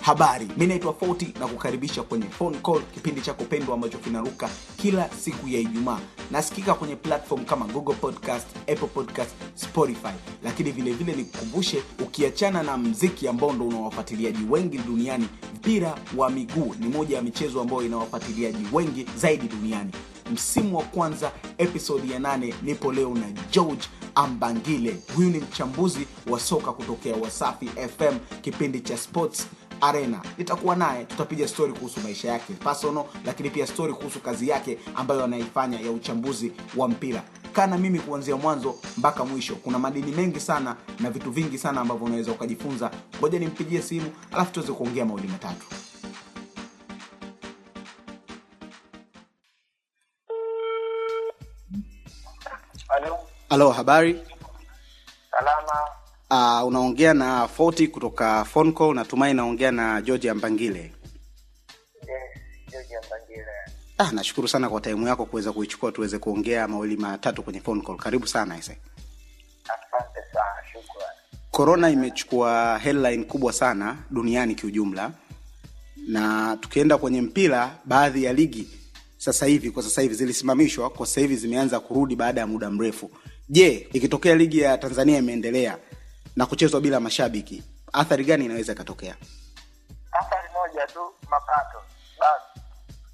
habari mi naitwa foti na kukaribisha kwenye phone call kipindi chako pendwa ambacho kinaruka kila siku ya ijumaa. Nasikika kwenye platform kama google podcast apple podcast spotify. Lakini vile vile nikukumbushe ukiachana na mziki ambao ndo una wengi duniani mpira wa miguu ni moja ya michezo ambayo ina wafuatiliaji wengi zaidi duniani. Msimu wa kwanza episodi ya nane nipo leo na george ambangile. Huyu ni mchambuzi wa soka kutokea wasafi fm kipindi cha sports arena. Nitakuwa naye tutapiga stori kuhusu maisha yake personal lakini pia stori kuhusu kazi yake ambayo anaifanya ya uchambuzi wa mpira. Kana mimi kuanzia mwanzo mpaka mwisho. Kuna madini mengi sana na vitu vingi sana ambavyo unaweza ukajifunza. Ngoja nimpigie simu alafu tuweze kuongea mawili matatu. Halo, habari. Uh, unaongea na Forty kutoka fonco natumai naongea na george ambangile Yes, George Mbangile. ah, nashukuru sana kwa taimu yako kuweza kuichukua tuweze kuongea mawili matatu kwenye phone call karibu sana ise Asante sana, shukrani. Corona imechukua headline kubwa sana duniani kiujumla na tukienda kwenye mpira baadhi ya ligi sasa hivi kwa sasa hivi zilisimamishwa kwa sasa hivi zimeanza kurudi baada ya muda mrefu je ikitokea ligi ya tanzania imeendelea na kuchezwa bila mashabiki athari gani inaweza ikatokea? Athari moja tu, mapato. Basi,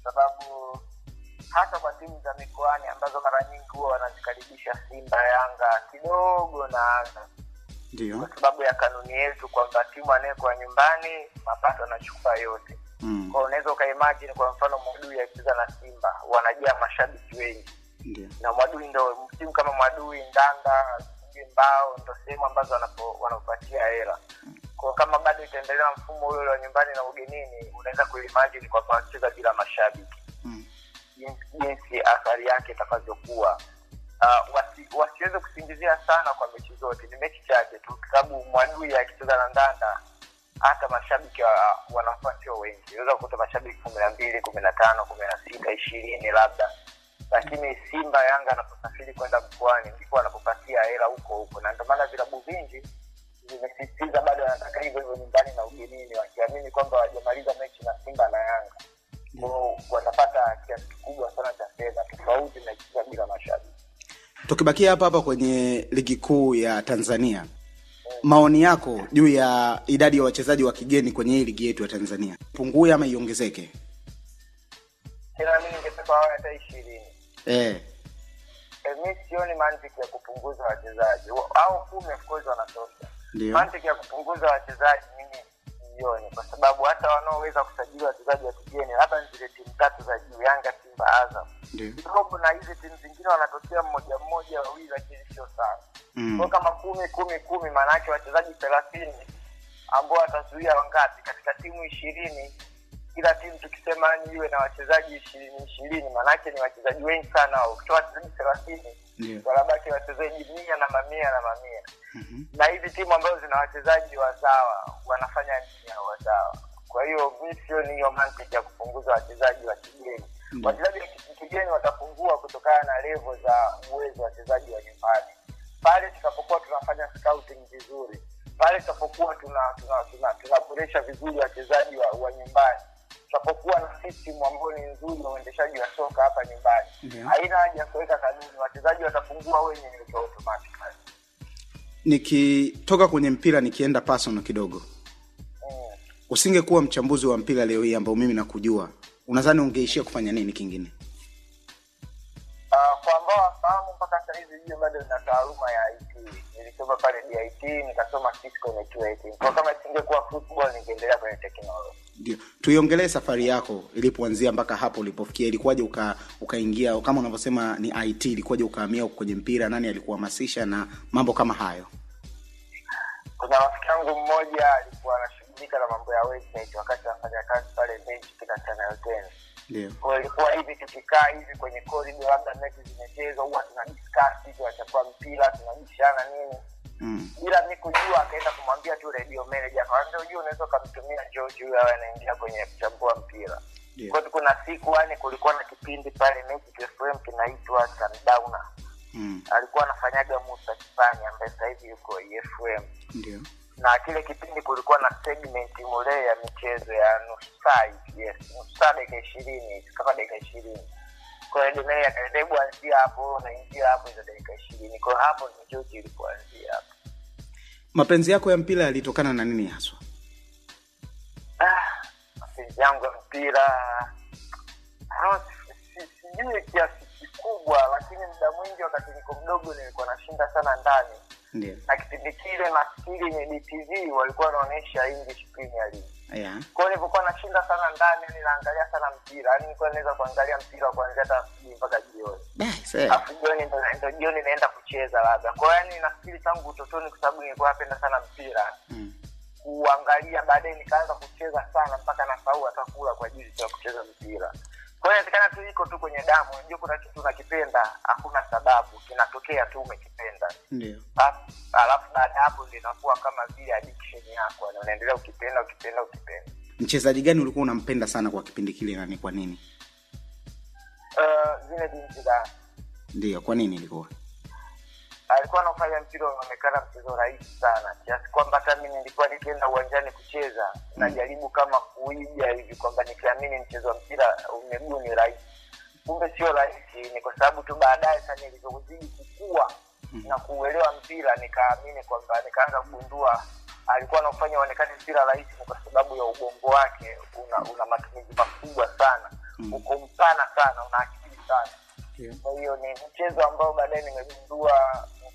sababu hasa kwa timu za mikoani ambazo mara nyingi huwa wanazikaribisha Simba, Yanga kidogo na Azam, ndio. Kwa sababu ya kanuni yetu kwamba timu anayekuwa nyumbani mapato anachukua yote. mm. Kwa unaweza ukaimagine, kwa mfano Mwadui akicheza na Simba wanajaa mashabiki wengi. Na Mwadui ndo timu kama Mwadui, Ndanda, sijui Mbao ndo sehemu ambazo wanapatia hela. Kwa kama bado itaendelea mfumo ule wa nyumbani na ugenini, unaweza kuimajini kwamba wacheza bila mashabiki mm. jinsi, athari yake itakavyokuwa. Uh, wasi, wasiweze kusingizia sana kwa mechi zote, ni mechi chache tu, kwa sababu Mwadui akicheza na Ndanda hata mashabiki wa- wanakuwa wengi, unaweza kukuta mashabiki kumi na mbili, kumi na tano, kumi na sita, ishirini labda lakini Simba Yanga anaposafiri kwenda mkoani ndipo anapopatia hela huko huko, na ndio maana vilabu vingi vimesisitiza bado wanataka hivyo hivyo nyumbani na ugenini, wakiamini kwamba wajamaliza mechi na Simba na Yanga kwao watapata kiasi kikubwa sana cha fedha tofauti na ikicheza bila mashabiki. tukibakia hapa hapa kwenye ligi kuu ya tanzania maoni yako juu ya idadi ya wachezaji wa kigeni kwenye hii ligi yetu ya tanzania pungue ama iongezeke Tena ningetaka wawe hata ishirini. Eh. E, mi sioni mantiki ya kupunguza wachezaji au kumi, of course wanatosha. mantiki ya kupunguza wachezaji mimi sioni, kwa sababu hata wanaoweza kusajili wachezaji wa kigeni labda ni zile timu tatu za juu, Yanga, Simba, Azam kidogo, na hizi timu zingine wanatokea mmoja mmoja wawili, lakini sio sana mm. kwa kama kumi kumi kumi, maanaake wachezaji thelathini ambao watazuia wangapi katika timu ishirini kila timu tukisema ni iwe na wachezaji ishirini ishirini, maanake ni wachezaji wengi sana. Ukitoa wachezaji thelathini wanabaki wachezaji mia na mamia na mamia Mhm. na hizi timu ambazo zina wachezaji wazawa wanafanya nini hao wazawa? Kwa hiyo mi sioni hiyo mantiki ya kupunguza wachezaji wa kigeni. Mm. Wachezaji wa kigeni watapungua kutokana na levo za uwezo wa wachezaji wa nyumbani. Pale tutakapokuwa tunafanya scouting vizuri, pale tutapokuwa tunaboresha tuna, tuna tuna vizuri wachezaji uendeshaji wa soka hapa nyumbani, haina haja ya kuweka kanuni, wachezaji watapungua wenyewe automatically. nikitoka kwenye mpira nikienda personal kidogo Mm. usingekuwa mchambuzi wa mpira leo hii ambao mimi nakujua unadhani ungeishia kufanya nini kingine Uh, kwa ambao wafahamu mpaka sasa hivi hiyo bado ina taaluma ya IT. Nilisoma pale DIT nikasoma Cisco networking. Kwa kama isingekuwa football ningeendelea kwenye technology. Tuiongelee safari yako ilipoanzia mpaka hapo ulipofikia. Ilikuwaje uka ukaingia? Kama unavyosema ni it ilikuwaje ukahamia kwenye mpira? Nani alikuhamasisha na mambo kama hayo? Kuna rafiki yangu mmoja alikuwa anashughulika na mambo ya website wakati anafanya kazi pale benchi kina Channel 10. ndio. Ilikuwa hivi tukikaa hivi kwenye labda mechi zimechezwa huwa tuna discuss hivi wachapua mpira tunabishana nini. Mm. bila mi kujua akaenda kumwambia tu radio manager akamwambia ujua unaweza ukamtumia george huyo awe anaingia kwenye kuchambua mpira yeah. kwa kuna siku yani kulikuwa na kipindi pale Magic fm kinaitwa sundowner Mm. alikuwa anafanyaga musa kipani ambaye sasa hivi yuko efm ndio na kile kipindi kulikuwa na segment mule ya michezo michezo ya nusu saa yes nusu saa dakika ishirini kama dakika ishirini kwa hiyo Demei akaniambia anzia hapo unaingia hapo hizo dakika ishirini. Kwa hapo ni George ilipoanzia hapo. Mapenzi yako ya mpira yalitokana na nini haswa? Ah, mapenzi yangu ya mpira. Ah, si- si- sijui kiasi kikubwa lakini muda mwingi wakati niko mdogo nilikuwa nashinda sana ndani. Na kipindi kile nafikiri ni DTV walikuwa wanaonyesha English Premier League yeah. kwao nilivyokuwa nashinda sana ndani ninaangalia sana mpira. Yaani nilikuwa naweza kuangalia mpira kuanzia hata asubuhi mpaka jioni. Alafu jioni ndo jioni naenda kucheza labda. Kwao yaani nafikiri tangu utotoni kwa sababu nilikuwa napenda sana mpira. Mm. kuangalia baadaye nikaanza kucheza sana mpaka nasahau hata kula kwa ajili ya kucheza mpira. Kwa hiyo inawezekana tu iko tu kwenye damu. Unajua kuna kitu unakipenda hakuna sababu. Kinatokea tu umekipenda ndio. Alafu- baada ya hapo ndio inakuwa kama vile addiction yako. Unaendelea ukipenda ukipenda ukipenda. Mchezaji gani ulikuwa unampenda sana kwa kipindi kile na ni kwa nini? Uh, zile binti za ndio kwa nini ilikuwa? Alikuwa anafanya mpira unaonekana mchezo rahisi sana kiasi kwamba hata mi nilikuwa nikienda uwanjani kucheza najaribu kama kuija hivi kwamba nikiamini mchezo wa mpira miguu ni rahisi. Kumbe sio rahisi ni kwa sababu tu baadaye sa nilivyozidi kukua na kuuelewa mpira nikaamini kwamba nikaanza kugundua alikuwa anafanya uonekani mpira rahisi kwa sababu ya ubongo wake una, una matumizi makubwa sana Mm. uko mpana sana una akili sana yeah. kwa hiyo ni mchezo ambao baadaye nimegundua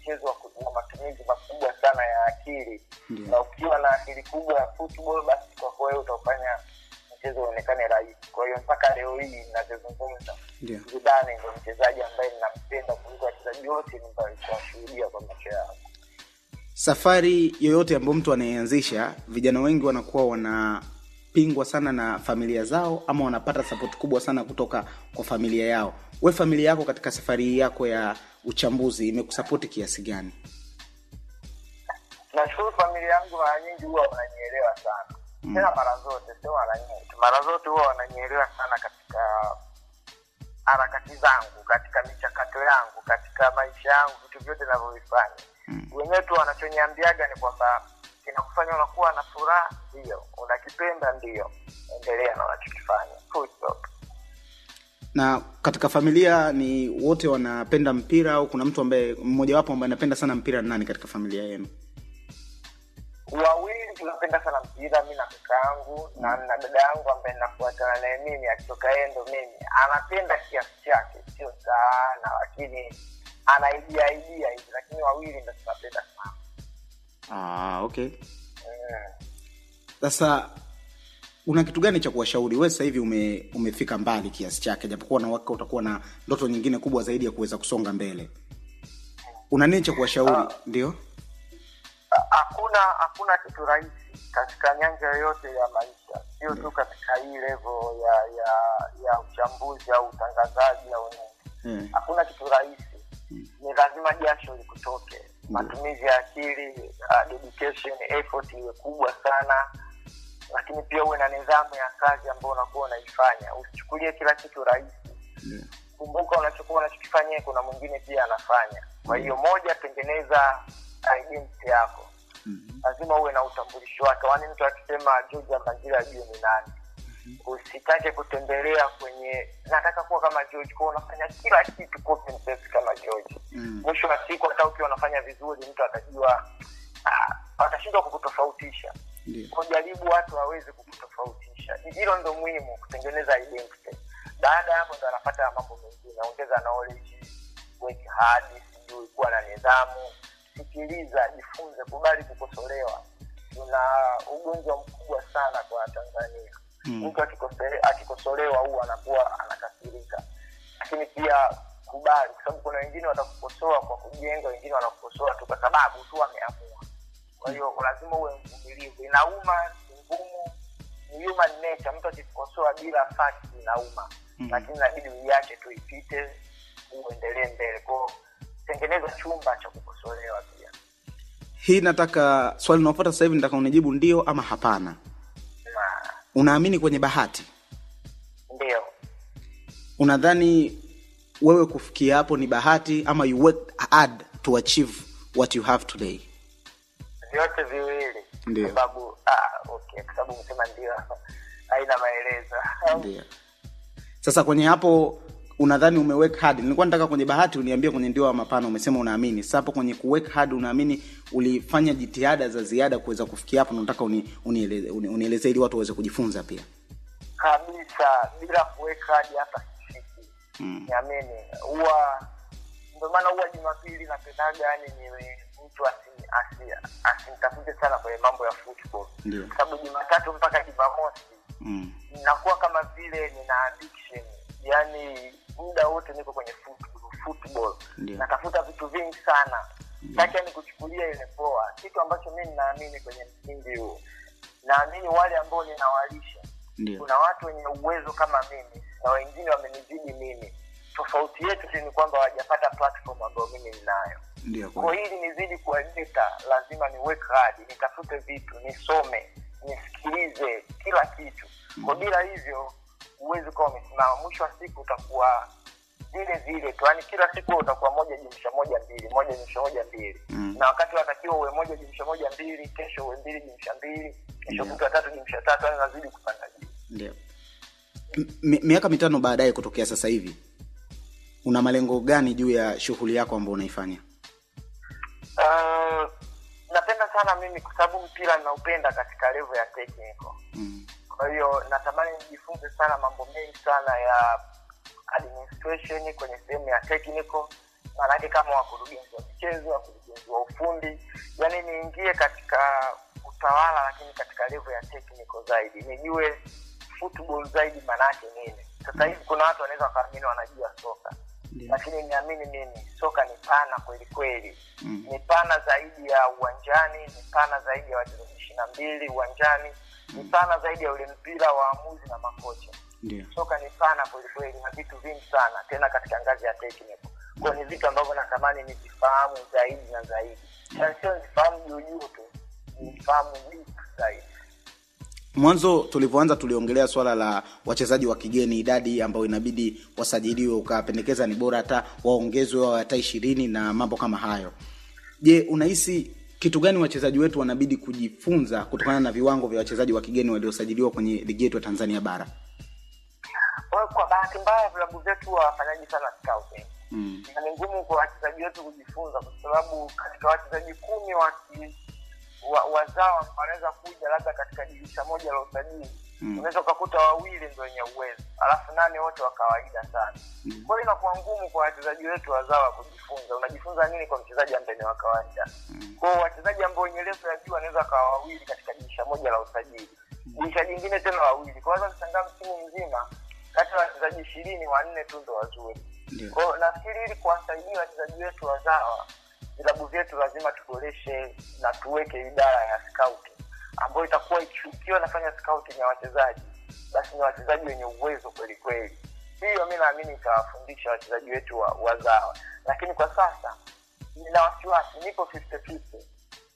mchezo wa matumizi makubwa sana ya akili yeah. na ukiwa na akili kubwa ya football basi kwa wewe utaufanya mchezo uonekane rahisi. Kwa hiyo mpaka leo hii inavyozungumza zidane ndo mchezaji ambaye ninampenda kuliko wachezaji wote nitawashuhudia kwa macho yao. safari yoyote ambayo mtu anayeanzisha vijana wengi wanakuwa wanapingwa sana na familia zao ama wanapata sapoti kubwa sana kutoka kwa familia yao. We familia yako katika safari yako ya uchambuzi imekusapoti kiasi gani? Nashukuru familia yangu mara nyingi huwa wananielewa sana Mm. tena mara zote sio mara nyingi mara zote huwa wananielewa sana katika harakati zangu katika michakato yangu katika maisha yangu vitu vyote navyovifanya Mm. wenyewe tu wanachoniambiaga ni kwamba kinakufanya unakuwa na furaha ndio unakipenda ndio endelea na unachokifanya Full stop. na katika familia ni wote wanapenda mpira au kuna mtu ambaye mmojawapo ambaye anapenda sana mpira nani katika familia yenu wawili sana mpira mi na kaka yangu na na dada yangu ambaye nafuatana naye mimi akitoka endo mimi. Anapenda kiasi chake sio sana lakini anaidia idia hivi lakini wawili ndo tunapenda sana. Ah, okay. Mm. una kitu gani cha kuwashauri? We sasa hivi ume, umefika mbali kiasi chake japokuwa na waka utakuwa na ndoto nyingine kubwa zaidi ya kuweza kusonga mbele. Una nini cha kuwashauri? Ah. ndio. Hakuna hakuna kitu rahisi katika nyanja yoyote ya maisha. Sio tu katika hii level ya ya ya uchambuzi au utangazaji au nini. Eh. hakuna kitu rahisi. Ni lazima jasho likutoke. Matumizi ya akili uh, dedication effort iwe kubwa sana. Lakini pia uwe na nidhamu ya kazi ambayo unakuwa unaifanya. Usichukulie kila kitu rahisi. Kumbuka unachokuwa unachokifanyia kuna mwingine pia anafanya. Kwa hiyo moja tengeneza identity yako. Lazima uwe na utambulisho wake. Wani mtu akisema george ambanjira ajue ni nani. Usitake kutembelea kwenye nataka kuwa kama george. Kwa unafanya kila kitu copy and paste kama george. Mm. mwisho wa siku hata ukiwa unafanya vizuri mtu atajua ah, atashindwa kukutofautisha. Kujaribu watu waweze kukutofautisha. Hilo ndo muhimu kutengeneza identity. Baada ya hapo ndo anapata mambo mengine. Ongeza knowledge work hard sijui kuwa na nidhamu sikiliza jifunze kubali kukosolewa. Tuna ugonjwa mkubwa sana kwa tanzania. Mm. mtu akikosele- akikosolewa huwa anakuwa anakasirika. Lakini pia kubali kwa sababu kuna wengine watakukosoa kwa kujenga wengine wanakukosoa tu kwa sababu tu wameamua. Kwa hiyo lazima uwe mvumilivu. Inauma ni ngumu ni human nature. Mtu akikukosoa bila fact inauma. Mm. lakini inabidi uiache tu ipite uendelee mbele. Kwao tengeneza chumba cha kukosolewa pia. Hii nataka swali linaofuata sasa hivi nataka unijibu ndio ama hapana? Na unaamini kwenye bahati? Ndio. Unadhani wewe kufikia hapo ni bahati ama you worked hard to achieve what you have today? Vyote viwili. Ndio. sababu ah, okay kwa sababu umesema ndio haina maelezo. Ndio. Sasa kwenye hapo unadhani umewek hard? Nilikuwa nataka kwenye bahati uniambia kwenye ndio wa mapana umesema unaamini. Sasa hapo kwenye kuwek hard unaamini ulifanya jitihada za ziada kuweza kufikia hapo? Nataka uni, unieleze uni, unieleze ili watu waweze kujifunza pia. Kabisa bila kuweka hadi hata siku Mm. niamini. Huwa ndio maana huwa jumapili napendaga yani niwe mtu asi- asi- sana kwenye mambo ya football. Kwa sababu jumatatu mpaka jumamosi mm. nakuwa kama vile nina addiction yani muda wote niko kwenye football, yeah. Natafuta vitu vingi sana. Taki ni kuchukulia ile poa. Kitu ambacho mi ninaamini kwenye msingi huu naamini wale ambao ninawalisha. Yeah. kuna watu wenye uwezo kama mimi na wengine wamenizidi mimi. Tofauti yetu tu ni kwamba wajapata platform ambayo mimi ninayo. Kwa hili nizidi kuandika lazima ni work hard nitafute vitu nisome nisikilize kila kitu. Kwa bila hivyo huwezi ukawa umesimama. Mwisho wa siku utakuwa zile zile tu. Yaani kila siku utakuwa moja jumsha moja mbili moja jumsha moja mbili. Mm. na wakati watakiwa uwe moja jumsha moja mbili kesho uwe mbili jumsha mbili kesho kutwa tatu jumsha tatu yaani nazidi kupanda juu. Ndio. Miaka mitano baadaye kutokea sasa hivi una malengo gani juu ya shughuli yako ambayo unaifanya? Uh, napenda sana mimi kwa sababu mpira naupenda katika level ya technical. Mm. Kwa hiyo natamani nijifunze sana mambo mengi sana ya administration kwenye sehemu ya technical. Maanake kama wakurugenzi wa michezo wakurugenzi wa ufundi yani niingie katika utawala lakini katika level ya technical zaidi. Nijue football zaidi maanaake nini. Sasa hivi kuna watu wanaweza wakaamini wanajua soka. Yeah. lakini niamini mimi soka ni pana kweli kweli. Mm. ni pana zaidi ya uwanjani ni pana zaidi ya wachezaji ishiri na mbili uwanjani ni sana zaidi ya ule mpira waamuzi na makocha. Yeah. soka ni sana kwelikweli na vitu vingi sana tena katika ngazi ya technical kwa ni vitu ambavyo natamani nivifahamu zaidi na zaidi. Sio nifahamu juujuu tu nifahamu deep zaidi. Mwanzo tulivyoanza tuliongelea swala la wachezaji wa kigeni idadi ambayo inabidi wasajiliwe ukapendekeza ni bora hata waongezwe wao hata ishirini na mambo kama hayo. Je unahisi kitu gani wachezaji wetu wanabidi kujifunza kutokana na viwango vya wachezaji wa kigeni waliosajiliwa kwenye ligi yetu ya tanzania bara? Kwa- bahati mbaya vilabu vyetu hawafanyaji sana scouting mm. na ni ngumu kwa wachezaji wetu kujifunza kwa sababu katika wachezaji kumi wa, wazawa wanaweza kuja labda katika dirisha moja la usajili Mm. unaweza ukakuta wawili ndo wenye uwezo. Alafu nane wote wa kawaida sana. Mm. kwa hiyo inakuwa ngumu kwa wachezaji wetu wazawa kujifunza. Unajifunza nini kwa mchezaji ambaye ni wa kawaida? Mm. kwao wachezaji ambao wenye levu ya juu wanaweza wakawa wawili katika dirisha moja la usajili. Dirisha jingine tena wawili. Kwa hiyo kushangaa msimu mzima kati ya wachezaji ishirini wanne tu ndo wazuri. Ndio. kwa nafikiri ili kuwasaidia wachezaji wetu wazawa vilabu vyetu lazima tuboreshe na tuweke idara ya scouting ambayo itakuwa iki- ikiwa nafanya scouting ya wachezaji basi ni wachezaji wenye uwezo kweli kweli. Hiyo mi naamini itawafundisha wachezaji wetu wa, wazawa lakini kwa sasa nina wasiwasi nipo 50-50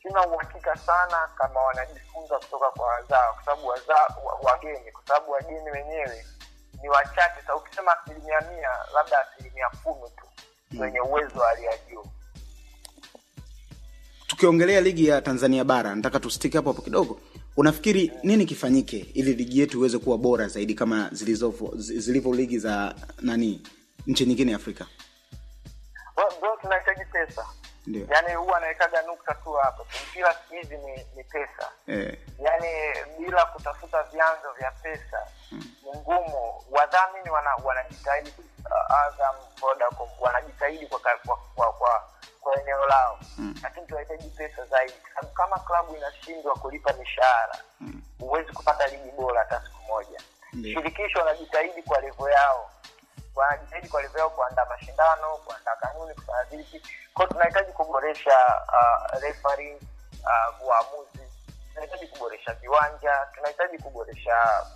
sina uhakika sana kama wanajifunza kutoka kwa wazawa kwa sababu wageni kwa sababu wageni wenyewe ni wachache. Sa ukisema asilimia mia labda asilimia kumi tu wenye uwezo wa hali ya juu tukiongelea ligi ya tanzania bara nataka tustiki hapo hapo kidogo. Unafikiri nini kifanyike ili ligi yetu iweze kuwa bora zaidi kama zilivyo ligi za nani nchi nyingine afrika? Bro, tunahitaji pesa. Ndiyo. Yani huwa anawekaga nukta tu hapo. Mpira siku hizi ni, ni pesa. Eh, Yani bila kutafuta vyanzo vya pesa ni ngumu. Wadhamini wana, wanajitahidi uh, Azam Vodacom wanajitahidi kwa, kwa, kwa, kwa, kwa eneo lao. Lakini tunahitaji pesa zaidi. Sababu kama klabu inashindwa kulipa mishahara huwezi kupata ligi bora hata siku moja. Mm. shirikisho wanajitahidi kwa levo yao. Wanajitahidi kwa levo yao kuandaa mashindano kuandaa kanuni kufanya vipi kwao tunahitaji kuboresha uh, uh, uamuzi. Tunahitaji kuboresha viwanja. Tunahitaji kuboresha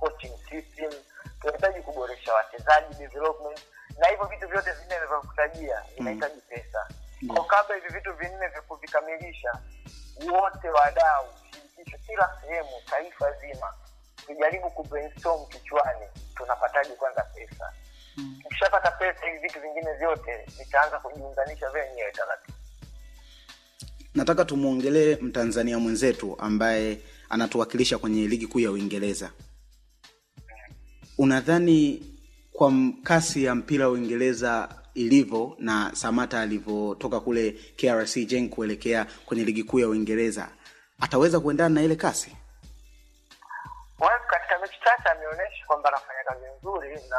coaching system. Tunahitaji kuboresha wachezaji development. Na hivyo vitu vyote vinne vinavyokutajia vinahitaji pesa kwa kabla hivi vitu vinne vya kuvikamilisha wote wadau shirikisho kila sehemu taifa zima tujaribu kubrainstorm kichwani tunapataje kwanza pesa. Tukishapata pesa hivi vitu vingine vyote vitaanza kujiunganisha vyenyewe taratibu. Nataka tumwongelee mtanzania mwenzetu ambaye anatuwakilisha kwenye ligi kuu ya uingereza. Unadhani kwa kasi ya mpira wa uingereza ilivyo na samata alivyotoka kule krc jen kuelekea kwenye ligi kuu ya uingereza. Ataweza kuendana na ile kasi? Well, katika mechi chache ameonyesha kwamba anafanya kazi nzuri na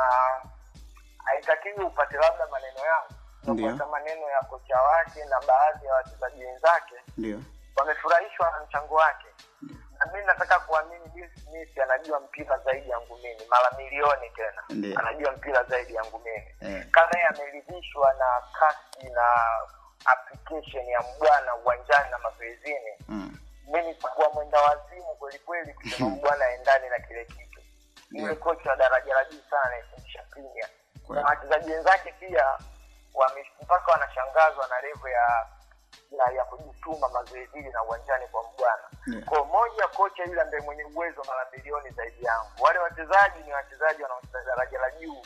haitakiwi upate labda maneno yangu. Ndiyo. maneno ya kocha wake na baadhi ya wachezaji wenzake ndio. wamefurahishwa na mchango wake. Na mi nataka kuamini Smith anajua mpira zaidi yangu mimi mara milioni tena Ndiyo. anajua mpira zaidi yangu mimi yeah. kama yeye ameridhishwa na kasi na application ya mbwana uwanjani na mazoezini mm. mimi nitakuwa mwenda wazimu kwelikweli kusema mbwana aendani na kile kitu yule kocha wa daraja la juu sana anaifundisha Kweli. na wachezaji wenzake pia mpaka wanashangazwa na levo ya ya, ya kujituma mazoezini na uwanjani kwa mbwana Yeah. kwa moja kocha yule ambaye mwenye uwezo mara bilioni zaidi yangu. Wale wachezaji ni wachezaji wanaocheza daraja la juu.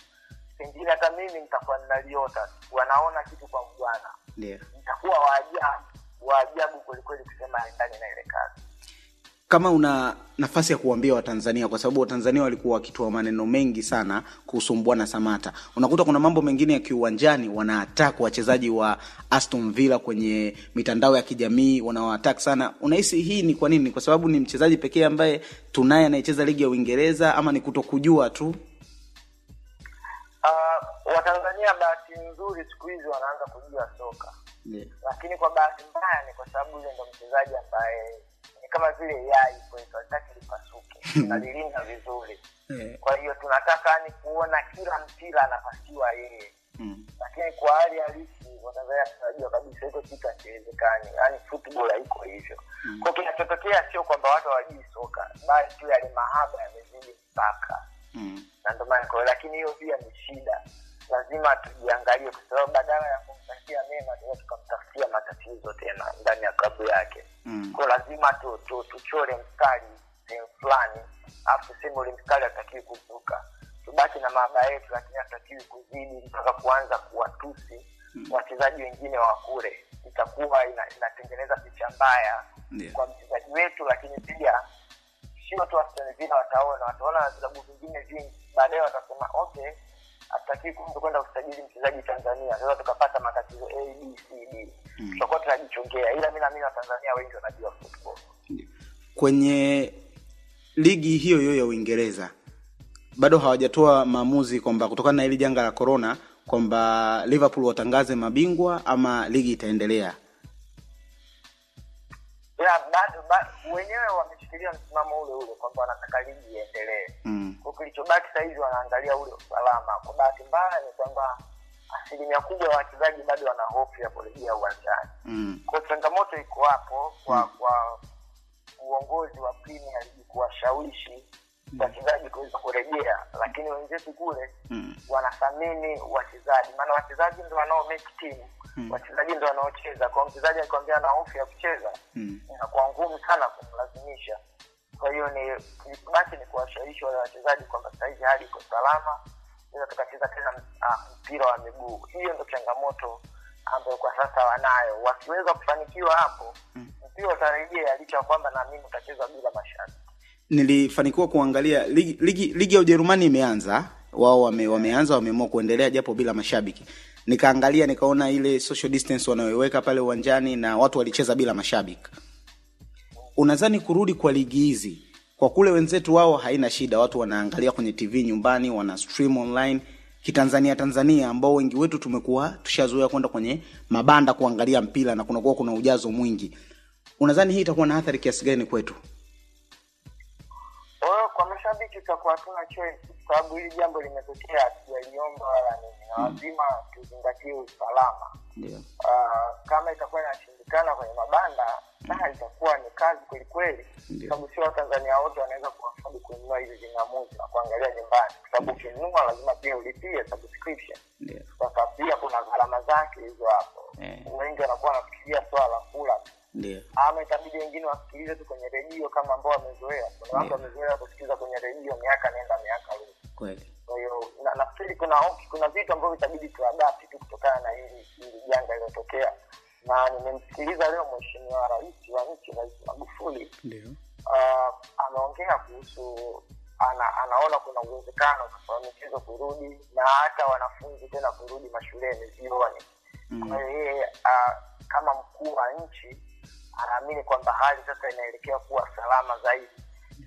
Pengine hata mimi nitakuwa ninaliota wanaona kitu kwa mbwana yeah. nitakuwa waajabu waajabu kwelikweli kusema aendani na ile kazi kama una nafasi ya kuambia watanzania kwa sababu watanzania walikuwa wakitoa maneno mengi sana kuhusu mbwana samata unakuta kuna mambo mengine ya kiuwanjani wanaatak wachezaji wa aston villa kwenye mitandao ya kijamii wanawaatak sana. Unahisi hii ni kwa nini? Kwa sababu ni mchezaji pekee ambaye tunaye anayecheza ligi ya uingereza ama ni kutokujua tu? Uh, watanzania bahati nzuri siku hizi wanaanza kujua soka. Yeah. lakini kwa bahati mbaya ni kwa sababu yule ndo mchezaji ambaye kama vile yai kwetu hataki lipasuke nalilinda vizuri Yeah. kwa hiyo tunataka ni kuona kila mpira anapasiwa yeye Mm. lakini kwa hali halisi watanzania tunajua kabisa hiko kitu hakiwezekani yaani football haiko hivyo mm. kwa kinachotokea sio kwamba watu hawajui soka bali tu yale mahaba yamezidi mpaka Mm. na ndio maana lakini hiyo pia ni shida lazima tujiangalie kwa sababu badala ya kumtakia mema tunaweza tukamtafutia matatizo tena ndani ya klabu yake. Mm. kwa lazima tu, tu, tuchore mstari sehemu fulani afu tuseme ule mstari hatakiwi kuvuka tubaki na maaba yetu lakini hatakiwi kuzidi mpaka kuanza kuwatusi wachezaji wengine wa kule. Itakuwa ina, inatengeneza picha mbaya yeah. kwa mchezaji wetu lakini pia sio tu Aston Villa wataona. Wataona na vilabu vingine vingi. Baadaye watasema okay hatutakii kumbe kwenda kusajili mchezaji tanzania. Sasa tukapata matatizo a b c d. Tutakuwa tunajichongea ila mi naamini watanzania wengi wanajua football. Kwenye ligi hiyo hiyo ya uingereza bado hawajatoa maamuzi kwamba kutokana na hili janga la corona kwamba liverpool watangaze mabingwa ama ligi itaendelea? Ila bado bado wenyewe wameshikilia msimamo ule ule kwamba wanataka ligi iendelee. Mm. kwa kilichobaki sahizi wanaangalia ule usalama. Kwa bahati mbaya ni kwamba asilimia kubwa ya wachezaji bado wana hofu ya kurejea uwanjani. Mm. kwa changamoto iko hapo kwa kwa uongozi wa premier league kuwashawishi wachezaji kuweza kurejea. Lakini wenzetu kule Mm. wanathamini wachezaji. Maana wachezaji ndo wanao make team wachezaji ndo wanaocheza. Kwa mchezaji akikwambia na hofu ya kucheza Mm. inakuwa ngumu sana kumlazimisha. Kwa hiyo ni basi ni kuwashawishi wale wachezaji kwamba sahizi hali iko salama ila tukacheza tena ah, mpira wa miguu. Hiyo ndo changamoto ambayo kwa sasa wanayo. Wakiweza kufanikiwa hapo mpira utarejea licha ya kwamba naamini utachezwa bila mashabiki nilifanikiwa kuangalia ligi, ligi, ligi ya ujerumani imeanza. Wao wame, wameanza wameamua kuendelea japo bila mashabiki nikaangalia nikaona ile social distance wanayoiweka pale uwanjani na watu walicheza bila mashabiki. Unadhani kurudi kwa ligi hizi kwa kule wenzetu wao haina shida watu wanaangalia kwenye tv nyumbani wana stream online. Kitanzania tanzania ambao wengi wetu tumekuwa tushazoea kwenda kwenye mabanda kuangalia mpira na kunakuwa kuna ujazo mwingi. Unadhani hii itakuwa na athari kiasi gani kwetu mashabiki tutakuwa hatuna choice kwa sababu hili jambo limetokea hatujaliomba wala nini. Na lazima tuzingatie usalama. Uh, kama itakuwa inashindikana kwenye mabanda na itakuwa ni kazi kwelikweli, kweli. Sababu sio watanzania wote wanaweza kuafodi kununua hizi vingamuzi na kuangalia nyumbani. Kwa sababu ukinunua lazima pia ulipie subscription. Sasa pia kuna gharama zake hizo hapo. Eh. wengi wanakuwa wanafikiria swala la kula tu ama itabidi wengine wasikilize tu kwenye redio kama ambao wamezoea. Kuna watu wamezoea kusikiliza kwenye redio miaka nenda miaka kweli. Na, nafikiri kuna kuna vitu ambavyo itabidi tuadapti tu kutokana na hili hili janga lilotokea, na nimemsikiliza leo mheshimiwa rais wa nchi, Rais Magufuli. Uh, ameongea kuhusu ana, anaona kuna uwezekano wa michezo kurudi na hata wanafunzi tena kurudi mashuleni. Vioni. Kwa hiyo yeye ah, kama mkuu wa nchi anaamini kwamba hali sasa inaelekea kuwa salama zaidi.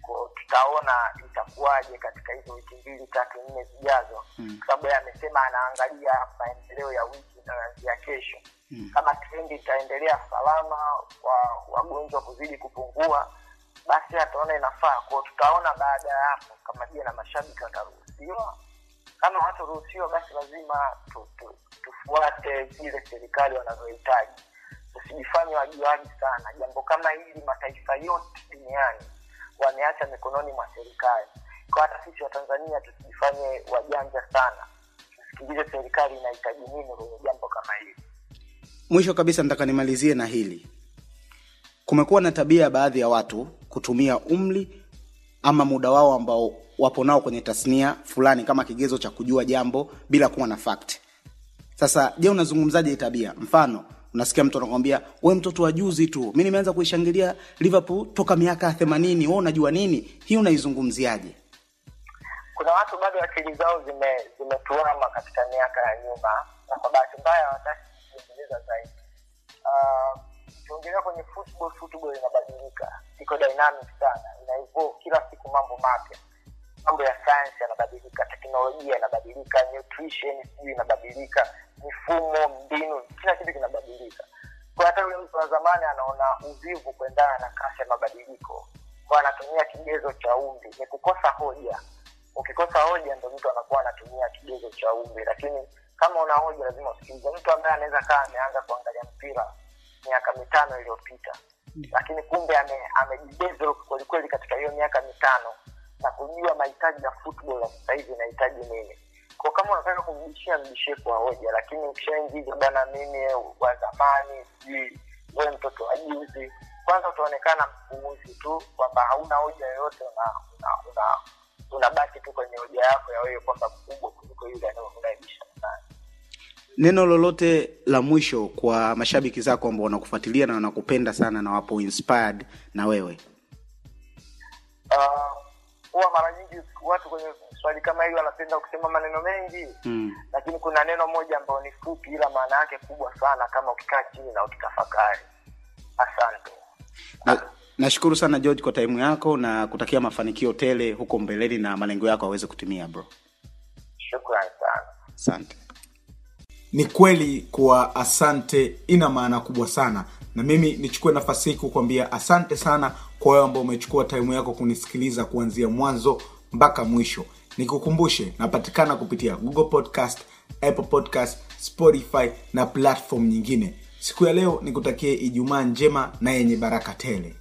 Ko tutaona itakuwaje katika hizo wiki mbili tatu nne zijazo. Mm. kwa sababu yeye amesema anaangalia maendeleo ya wiki inayoanzia kesho. Mm. kama trendi itaendelea salama wa wagonjwa kuzidi kupungua basi ataona inafaa. Kwao tutaona baada ya hapo kama je na mashabiki wataruhusiwa. Kama wataruhusiwa basi lazima tu, tu, tufuate zile serikali wanazohitaji tusijifanye wajuaji sana. Jambo kama hili mataifa yote duniani wameacha mikononi mwa serikali. Kwa hata sisi wa tanzania tusijifanye wajanja sana. Tusikilize serikali inahitaji nini kwenye jambo kama hili. Mwisho kabisa nataka nimalizie na hili. Kumekuwa na tabia ya baadhi ya watu kutumia umri ama muda wao ambao wapo nao kwenye tasnia fulani kama kigezo cha kujua jambo bila kuwa na fact. Sasa je unazungumzaje tabia? Mfano unasikia mtu anakwambia we mtoto wa juzi tu. Mi nimeanza kuishangilia liverpool toka miaka themanini. We unajua nini? Hii unaizungumziaje? Kuna watu bado akili zao zime- zimetuama katika miaka ya nyuma na kwa bahati mbaya hawataki kuendeleza zaidi. Ah, ukiongelea kwenye football football inabadilika. Iko dynamic sana. Ina kila siku mambo mapya. Mambo ya science yanabadilika teknolojia inabadilika nutrition sijui inabadilika mifumo mbinu kila kitu kinabadilika. Kwa hata yule mtu wa zamani anaona uvivu kuendana na kasi ya mabadiliko. Kwa anatumia kigezo cha umri ni kukosa hoja. Ukikosa hoja ndo mtu anakuwa anatumia kigezo cha umri lakini kama una hoja lazima usikilize. Mtu ambaye anaweza kaa ameanza kuangalia mpira miaka mitano iliyopita lakini kumbe ame- amejidevelop kwelikweli katika hiyo miaka mitano na kujua mahitaji ya football ya sasa hivi inahitaji nini kwa kama unataka kumbishia mbishie kwa hoja lakini ukishaingiza bana mimi wa zamani sijui we mtoto wa juzi kwanza utaonekana mpuuzi tu kwamba hauna hoja yoyote una, una, una unabaki tu kwenye hoja yako ya wewe kwamba mkubwa kuliko yule unayebishana naye neno lolote la mwisho kwa mashabiki zako ambao wanakufuatilia na wanakupenda sana na wapo inspired na wewe? Huwa mara nyingi watu kwenye swali kama hili wanapenda kusema maneno mengi. Mm. lakini kuna neno moja ambayo ni fupi ila maana yake kubwa sana kama ukikaa chini na ukitafakari. Asante. Na, nashukuru sana george kwa taimu yako na kutakia mafanikio tele huko mbeleni na malengo yako aweze kutimia bro. Shukran sana. Asante. Ni kweli kuwa asante ina maana kubwa sana. Na mimi nichukue nafasi hii kukwambia asante sana kwa wewe ambao umechukua taimu yako kunisikiliza kuanzia mwanzo mpaka mwisho nikukumbushe napatikana kupitia google podcast apple podcast spotify na platform nyingine. Siku ya leo nikutakie ijumaa njema na yenye baraka tele